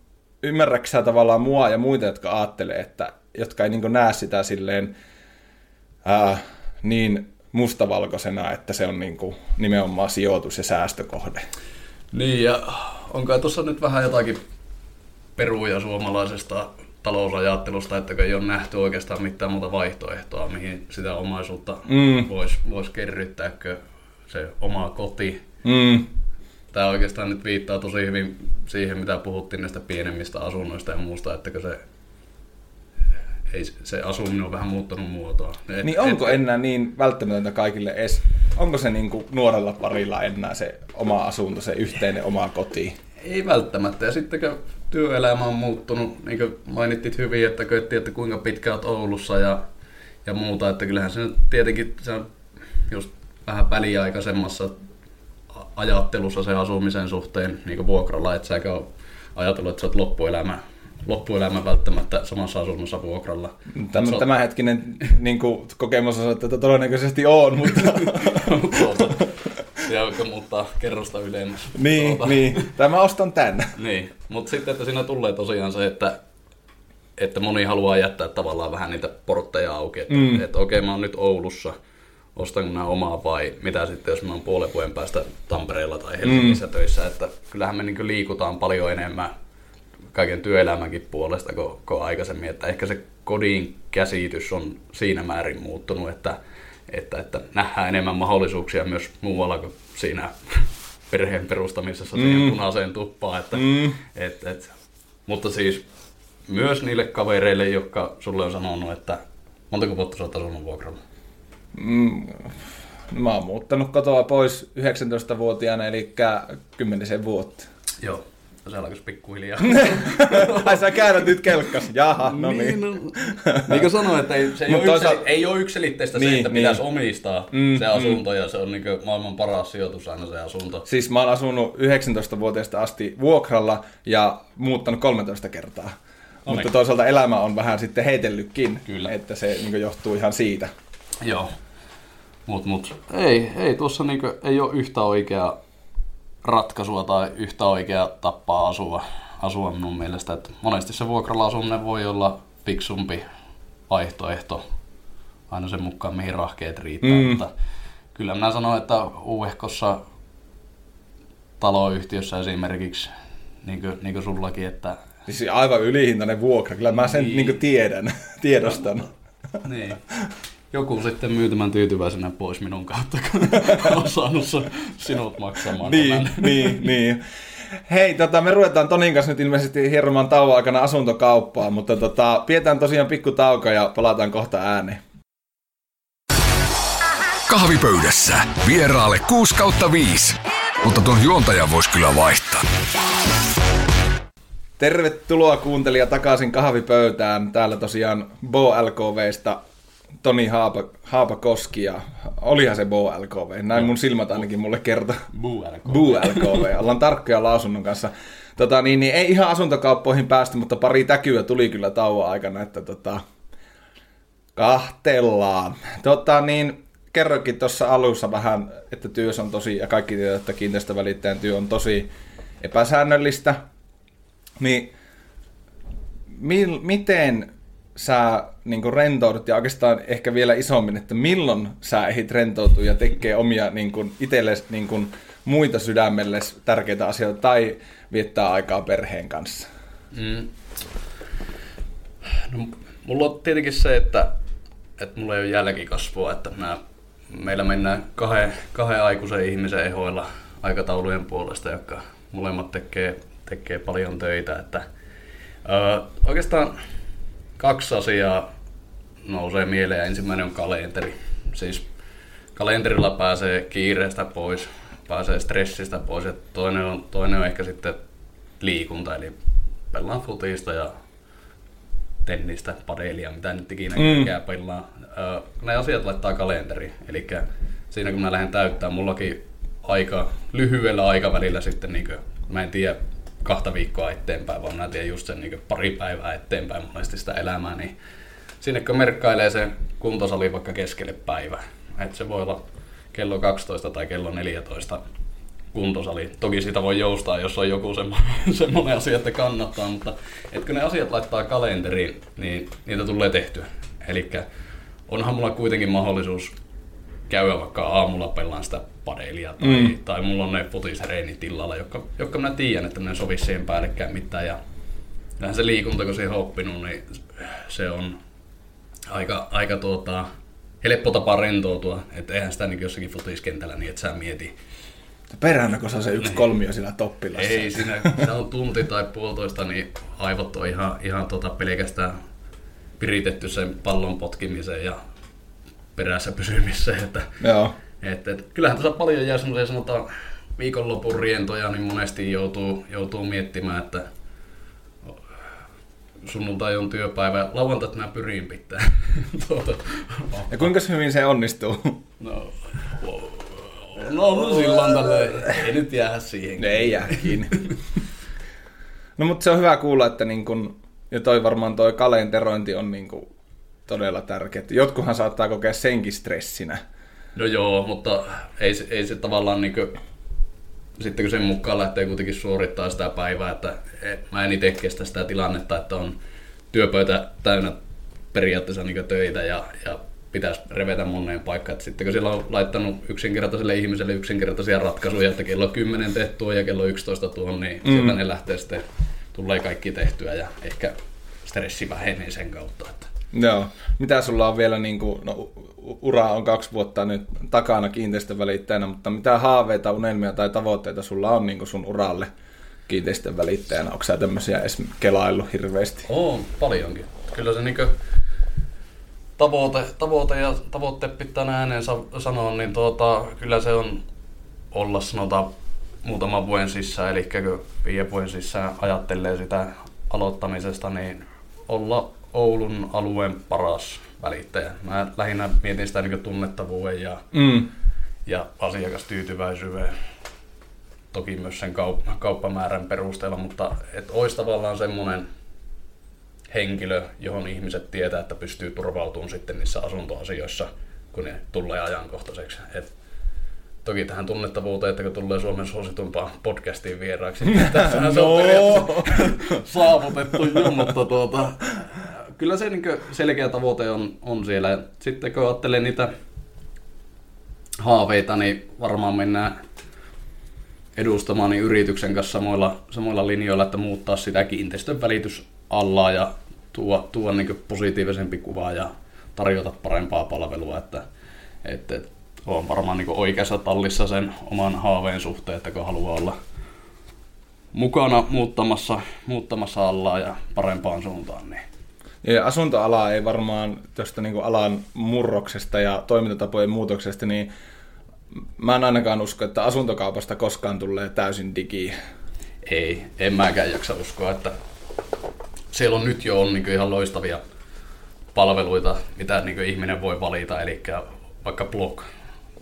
ymmärräksä tavallaan mua ja muita, jotka ajattelee, että, jotka ei niin näe sitä silleen ää, niin mustavalkoisena, että se on niin kuin nimenomaan sijoitus- ja säästökohde. Niin, ja onko tuossa nyt vähän jotakin peruja suomalaisesta talousajattelusta, että ei ole nähty oikeastaan mitään muuta vaihtoehtoa, mihin sitä omaisuutta mm. voisi vois kerryttääkö se oma koti. Mm. Tämä oikeastaan nyt viittaa tosi hyvin siihen, mitä puhuttiin näistä pienemmistä asunnoista ja muusta, että se ei, se asuminen on vähän muuttanut muotoa. Et, niin onko et, enää niin välttämätöntä kaikille edes, onko se niin kuin nuorella parilla enää se oma asunto, se yhteinen oma koti? Ei välttämättä. Ja sitten kun työelämä on muuttunut, niin kuin mainittit hyvin, että köitti, että kuinka pitkä olet Oulussa ja, ja muuta, että kyllähän se tietenkin se on just vähän väliaikaisemmassa ajattelussa se asumisen suhteen niin vuokralla, että säkö on ajatellut, että sä oot loppuelämä loppuelämä välttämättä samassa asunnossa vuokralla. Tämä, tämänhetkinen niin kuin, kokemus on, että todennäköisesti on, mutta... ja muuttaa kerrosta ylemmäs. Niin, tuota. niin. Tämä ostan tänne. niin, mutta sitten, että siinä tulee tosiaan se, että, että moni haluaa jättää tavallaan vähän niitä portteja auki, että, mm. että okei, okay, mä oon nyt Oulussa, ostanko nämä omaa vai mitä sitten, jos mä oon puolen vuoden päästä Tampereella tai Helsingissä mm. töissä, että kyllähän me niin liikutaan paljon enemmän kaiken työelämänkin puolesta kuin, kuin aikaisemmin, että ehkä se kodin käsitys on siinä määrin muuttunut, että, että, että nähdään enemmän mahdollisuuksia myös muualla kuin siinä perheen perustamisessa mm. siihen punaiseen tuppaan. Että, mm. et, et, mutta siis myös niille kavereille, jotka sulle on sanonut, että montako vuotta sä oot asunut vuokralla? Mm, mä oon muuttanut kotoa pois 19-vuotiaana, eli kymmenisen vuotta. Joo se alkaisi pikkuhiljaa. Ai sä käännät nyt kelkkas. Jaha, no niin. niin. No, niin kuin sanoin, että ei, se ei, ole toisaalta... yksili, ei ole yksilitteistä niin, se, että niin. pitäisi omistaa mm, se asunto, mm. ja se on niin maailman paras sijoitus aina se asunto. Siis mä oon asunut 19-vuotiaasta asti vuokralla ja muuttanut 13 kertaa. Onik. Mutta toisaalta elämä on vähän sitten heitellytkin, Kyllä. että se niin johtuu ihan siitä. Joo. Mut, mut. Ei, ei tuossa niin ei ole yhtä oikeaa ratkaisua tai yhtä oikea tappaa asua, asua minun mielestä. Että monesti se vuokralla asuminen voi olla fiksumpi vaihtoehto aina sen mukaan, mihin rahkeet riittää. Mm. Mutta kyllä minä sanon, että uehkossa taloyhtiössä esimerkiksi, niin kuin, niin kuin sullakin, että... Siis aivan ylihintainen vuokra, kyllä mä sen niin. Niin tiedän, tiedostan. niin joku sitten myy tämän tyytyväisenä pois minun kautta, kun on saanut sinut maksamaan Niin, tämän. niin, niin. Hei, tota, me ruvetaan Tonin kanssa nyt ilmeisesti hieromaan tauon aikana asuntokauppaa, mutta tota, pidetään tosiaan pikku tauko ja palataan kohta ääneen. Kahvipöydässä vieraalle 6 kautta 5, mutta tuon juontajan voisi kyllä vaihtaa. Tervetuloa kuuntelija takaisin kahvipöytään. Täällä tosiaan Bo LKVstä Toni Haapa, Haapakoski ja olihan se Bo LKV. Näin mun silmät ainakin mulle kertoo. Boo LKV. Boo LKV. Ollaan tarkkoja lausunnon kanssa. Tota, niin, niin, ei ihan asuntokauppoihin päästy, mutta pari täkyä tuli kyllä tauon aikana, että tota, kahtellaan. Tota, niin, kerrokin tuossa alussa vähän, että työ on tosi, ja kaikki tiedät, että kiinteistövälittäjän työ on tosi epäsäännöllistä. Niin, mi- miten sä niin rentoudut ja oikeastaan ehkä vielä isommin, että milloin sä ehdit rentoutua ja tekee omia niin kuin, itsellesi niin kuin, muita sydämelle tärkeitä asioita tai viettää aikaa perheen kanssa? Mm. No, mulla on tietenkin se, että, että mulla ei ole jälkikasvua, että mä, meillä mennään kahden, kahden aikuisen ihmisen ehoilla aikataulujen puolesta, jotka molemmat tekee, tekee paljon töitä. Että, ö, oikeastaan kaksi asiaa nousee mieleen. Ensimmäinen on kalenteri. Siis kalenterilla pääsee kiireestä pois, pääsee stressistä pois. Ja toinen, on, toinen on ehkä sitten liikunta, eli pelaan futista ja tennistä, padelia, mitä nyt ikinä mm. pelaa. Ne asiat laittaa kalenteri. Eli siinä kun mä lähden täyttämään, mullakin aika lyhyellä aikavälillä sitten, niin kuin, mä en tiedä kahta viikkoa eteenpäin, vaan mä teen just sen niin pari päivää eteenpäin monesti sitä elämää, niin sinne kun merkkailee se kuntosali vaikka keskelle päivää, että se voi olla kello 12 tai kello 14 kuntosali. Toki sitä voi joustaa, jos on joku semmoinen asia, että kannattaa, mutta et kun ne asiat laittaa kalenteriin, niin niitä tulee tehtyä. Eli onhan mulla kuitenkin mahdollisuus käydä vaikka aamulla pelaan sitä padelia tai, mm. tai mulla on ne futisreenit illalla, jotka, jotka mä tiedän, että ne sovi siihen päällekään mitään. Ja kyllähän se liikunta, kun siihen on oppinut, niin se on aika, aika tuota, helppo tapa rentoutua. Että eihän sitä niin jossakin futiskentällä niin, että sä mieti, Perhana, kun se on se yksi kolmio sillä toppilassa. Ei, siinä se on tunti tai puolitoista, niin aivot on ihan, ihan tota pelkästään piritetty sen pallon potkimiseen ja perässä pysymiseen. Että, Joo. Että, että, kyllähän tässä paljon jää semmoisia sanotaan viikonlopun rientoja, niin monesti joutuu, joutuu miettimään, että sunnuntai on työpäivä, lauantait mä pyrin pitää. tuota, ja kuinka hyvin se onnistuu? No, no, no silloin ei nyt jää siihen. Ne ei jää kiinni. no mutta se on hyvä kuulla, että niin kun, ja toi varmaan toi kalenterointi on niin kun todella tärkeää. Jotkuhan saattaa kokea senkin stressinä. No joo, mutta ei, se, ei se tavallaan niin kuin, sitten kun sen mukaan lähtee kuitenkin suorittaa sitä päivää, että mä en itse kestä sitä tilannetta, että on työpöytä täynnä periaatteessa niin töitä ja, ja pitäisi revetä moneen paikkaan. Että sitten kun siellä on laittanut yksinkertaiselle ihmiselle yksinkertaisia ratkaisuja, että kello 10 tehtyä ja kello 11 tuon, niin mm. sieltä ne lähtee sitten, tulee kaikki tehtyä ja ehkä stressi vähenee sen kautta. Että Joo. Mitä sulla on vielä, niin kuin, no, ura on kaksi vuotta nyt takana kiinteistövälittäjänä, mutta mitä haaveita, unelmia tai tavoitteita sulla on niin kuin sun uralle kiinteistön välittäjänä? Onko sä tämmöisiä edes kelaillut hirveästi? On, paljonkin. Kyllä se niin kuin tavoite, tavoite ja tavoitteet pitää ääneen sanoa, niin tuota, kyllä se on olla sanotaan muutaman vuoden sisään, eli kun viiden vuoden sisään ajattelee sitä aloittamisesta, niin olla Oulun alueen paras välittäjä. Mä lähinnä mietin sitä niin tunnettavuuden ja, mm. ja asiakastyytyväisyyden, toki myös sen kaup- kauppamäärän perusteella, mutta et olisi tavallaan semmoinen henkilö, johon ihmiset tietää, että pystyy turvautumaan sitten niissä asuntoasioissa, kun ne tulee ajankohtaiseksi. Et toki tähän tunnettavuuteen, että kun tulee Suomen suositumpaan podcastiin vieraaksi, niin tässähän no. se on saavutettu jo, mutta tuota, kyllä se niin selkeä tavoite on, on siellä. Sitten kun ajattelee niitä haaveita, niin varmaan mennään edustamaan niin yrityksen kanssa samoilla, samoilla linjoilla, että muuttaa sitä kiinteistön välitysallaa ja tuo, tuo niin positiivisempi kuva ja tarjota parempaa palvelua. Että, että, että on varmaan niin oikeassa tallissa sen oman haaveen suhteen, että kun haluaa olla mukana muuttamassa, muuttamassa allaa ja parempaan suuntaan, niin ja asuntoala ei varmaan tuosta niin alan murroksesta ja toimintatapojen muutoksesta, niin mä en ainakaan usko, että asuntokaupasta koskaan tulee täysin digi. Ei, en mäkään jaksa uskoa, että siellä on nyt jo on niin ihan loistavia palveluita, mitä niin ihminen voi valita, eli vaikka blog.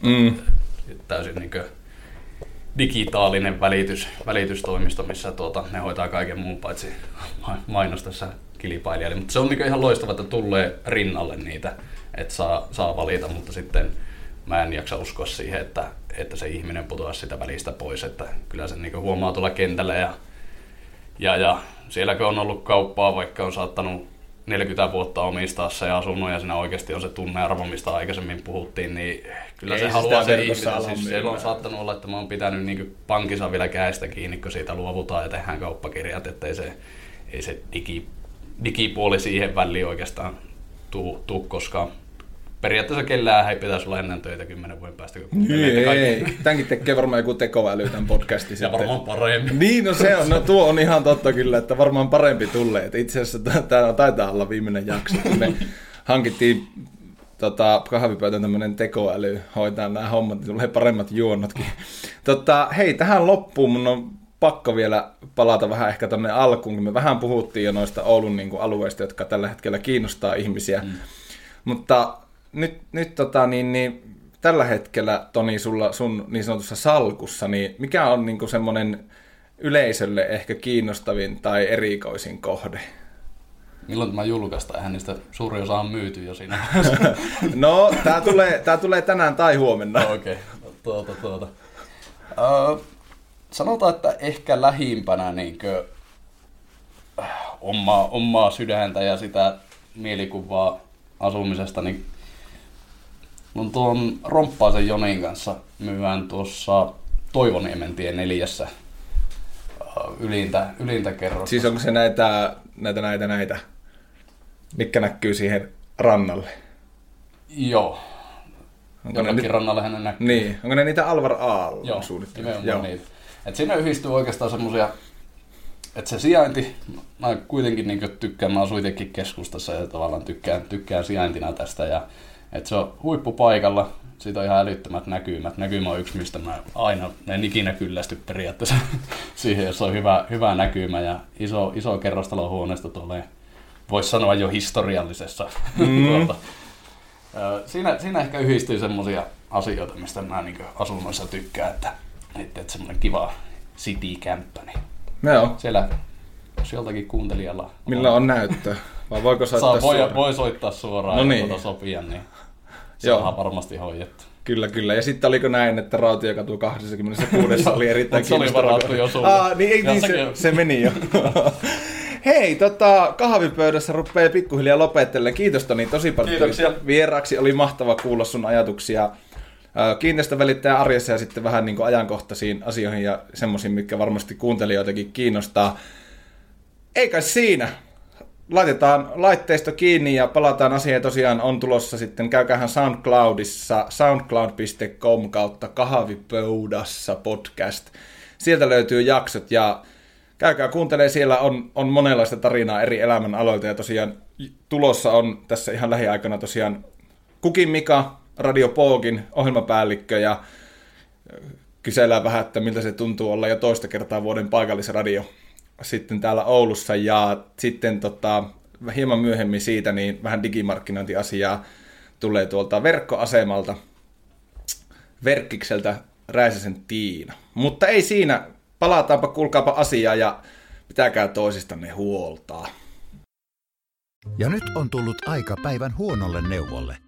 Mm. Täysin niin digitaalinen välitys, välitystoimisto, missä tuota, ne hoitaa kaiken muun paitsi mainostassa kilpailijalle. Mutta se on niin ihan loistava, että tulee rinnalle niitä, että saa, saa valita, mutta sitten mä en jaksa uskoa siihen, että, että se ihminen putoaa sitä välistä pois. Että kyllä se niin huomaa tuolla kentällä ja, ja, ja sielläkö on ollut kauppaa, vaikka on saattanut 40 vuotta omistaa se asunnon ja siinä oikeasti on se tunnearvo, mistä aikaisemmin puhuttiin, niin kyllä Ei se haluaa se ihminen. Siis siellä on saattanut olla, että mä oon pitänyt niin pankissa vielä käestä kiinni, kun siitä luovutaan ja tehdään kauppakirjat, ettei se, ei se digi digipuoli siihen väliin oikeastaan tuu, tuu koskaan. Periaatteessa kellään ei pitäisi olla ennen töitä kymmenen vuoden päästä. Kun ei, ei. Tämänkin tekee varmaan joku tekoäly tämän podcastin. ja varmaan paremmin. Niin, no se on, no tuo on ihan totta kyllä, että varmaan parempi tulee. Että itse asiassa tämä taitaa olla viimeinen jakso, kun me hankittiin tota, kahvipöytän tämmöinen tekoäly hoitaa nämä hommat, niin tulee paremmat juonnotkin. Tota, hei, tähän loppuun mun on pakko vielä palata vähän ehkä tänne alkuun, kun me vähän puhuttiin jo noista Oulun niin kuin, alueista, jotka tällä hetkellä kiinnostaa ihmisiä. Mm. Mutta nyt, nyt tota, niin, niin, tällä hetkellä, Toni, sulla, sun niin sanotussa salkussa, niin mikä on niin kuin semmoinen yleisölle ehkä kiinnostavin tai erikoisin kohde? Milloin tämä julkaistaan? Eihän niistä suuri osa on myyty jo siinä. no, tämä tulee, tää tulee tänään tai huomenna. No, Okei, okay. tuota, tuota. Uh, sanotaan, että ehkä lähimpänä niinkö, omaa, omaa sydäntä ja sitä mielikuvaa asumisesta, niin on tuon Romppaisen Jonin kanssa myydään tuossa Toivoniemen tie neljässä ylintä, ylintä kerrosta. Siis onko se näitä, näitä, näitä, näitä, mitkä näkyy siihen rannalle? Joo. Onko ne ni- rannalle ne näkyy. Niin, onko ne niitä Alvar Aalla Joo, suunnitteluja? Joo. Niitä. Et siinä yhdistyy oikeastaan semmoisia, että se sijainti, mä kuitenkin niin tykkään, mä asun itsekin keskustassa ja tavallaan tykkään, tykkään sijaintina tästä ja että se on huippupaikalla, siitä on ihan älyttömät näkymät. Näkymä on yksi, mistä mä aina, en ikinä kyllästy periaatteessa siihen, jos on hyvä, hyvä näkymä ja iso, iso kerrostalohuoneesta tulee, voisi sanoa jo historiallisessa. Mm. tuota, siinä, siinä ehkä yhdistyy semmoisia asioita, mistä mä niin asunnoissa tykkään, että, että, että semmoinen kiva city-kämppä, niin Joo. siellä jos joltakin kuuntelijalla Millä on näyttö? Vai voiko soittaa Saa, voi, suoraan? voi soittaa suoraan No no niin. tuota sopia, niin Joo. saadaan varmasti hoidettu. Kyllä, kyllä. Ja sitten oliko näin, että Rautiokatu 26 oli erittäin se oli varattu jo sulle. Aa, niin, ei, Ja niin se, se, meni jo. Hei, tota, kahvipöydässä rupeaa pikkuhiljaa lopettelemaan. Kiitos Toni tosi paljon. Kiitoksia. Vieraaksi oli mahtava kuulla sun ajatuksia kiinteistövälittäjä arjessa ja sitten vähän niin kuin ajankohtaisiin asioihin ja semmoisiin, mitkä varmasti kuuntelijoitakin kiinnostaa. Eikä siinä. Laitetaan laitteisto kiinni ja palataan asiaan. Tosiaan on tulossa sitten, käykäähän SoundCloudissa, soundcloud.com kautta kahvipöydässä podcast. Sieltä löytyy jaksot ja käykää kuuntelee, siellä on, on monenlaista tarinaa eri elämän aloilta ja tosiaan tulossa on tässä ihan lähiaikana tosiaan Kukin Mika, Radio Poogin ohjelmapäällikkö ja kysellään vähän, että miltä se tuntuu olla jo toista kertaa vuoden paikallisradio sitten täällä Oulussa ja sitten tota, hieman myöhemmin siitä niin vähän digimarkkinointiasiaa tulee tuolta verkkoasemalta Verkkikseltä Räisäsen Tiina. Mutta ei siinä, palataanpa kuulkaapa asiaa ja pitäkää toisistanne huoltaa. Ja nyt on tullut aika päivän huonolle neuvolle.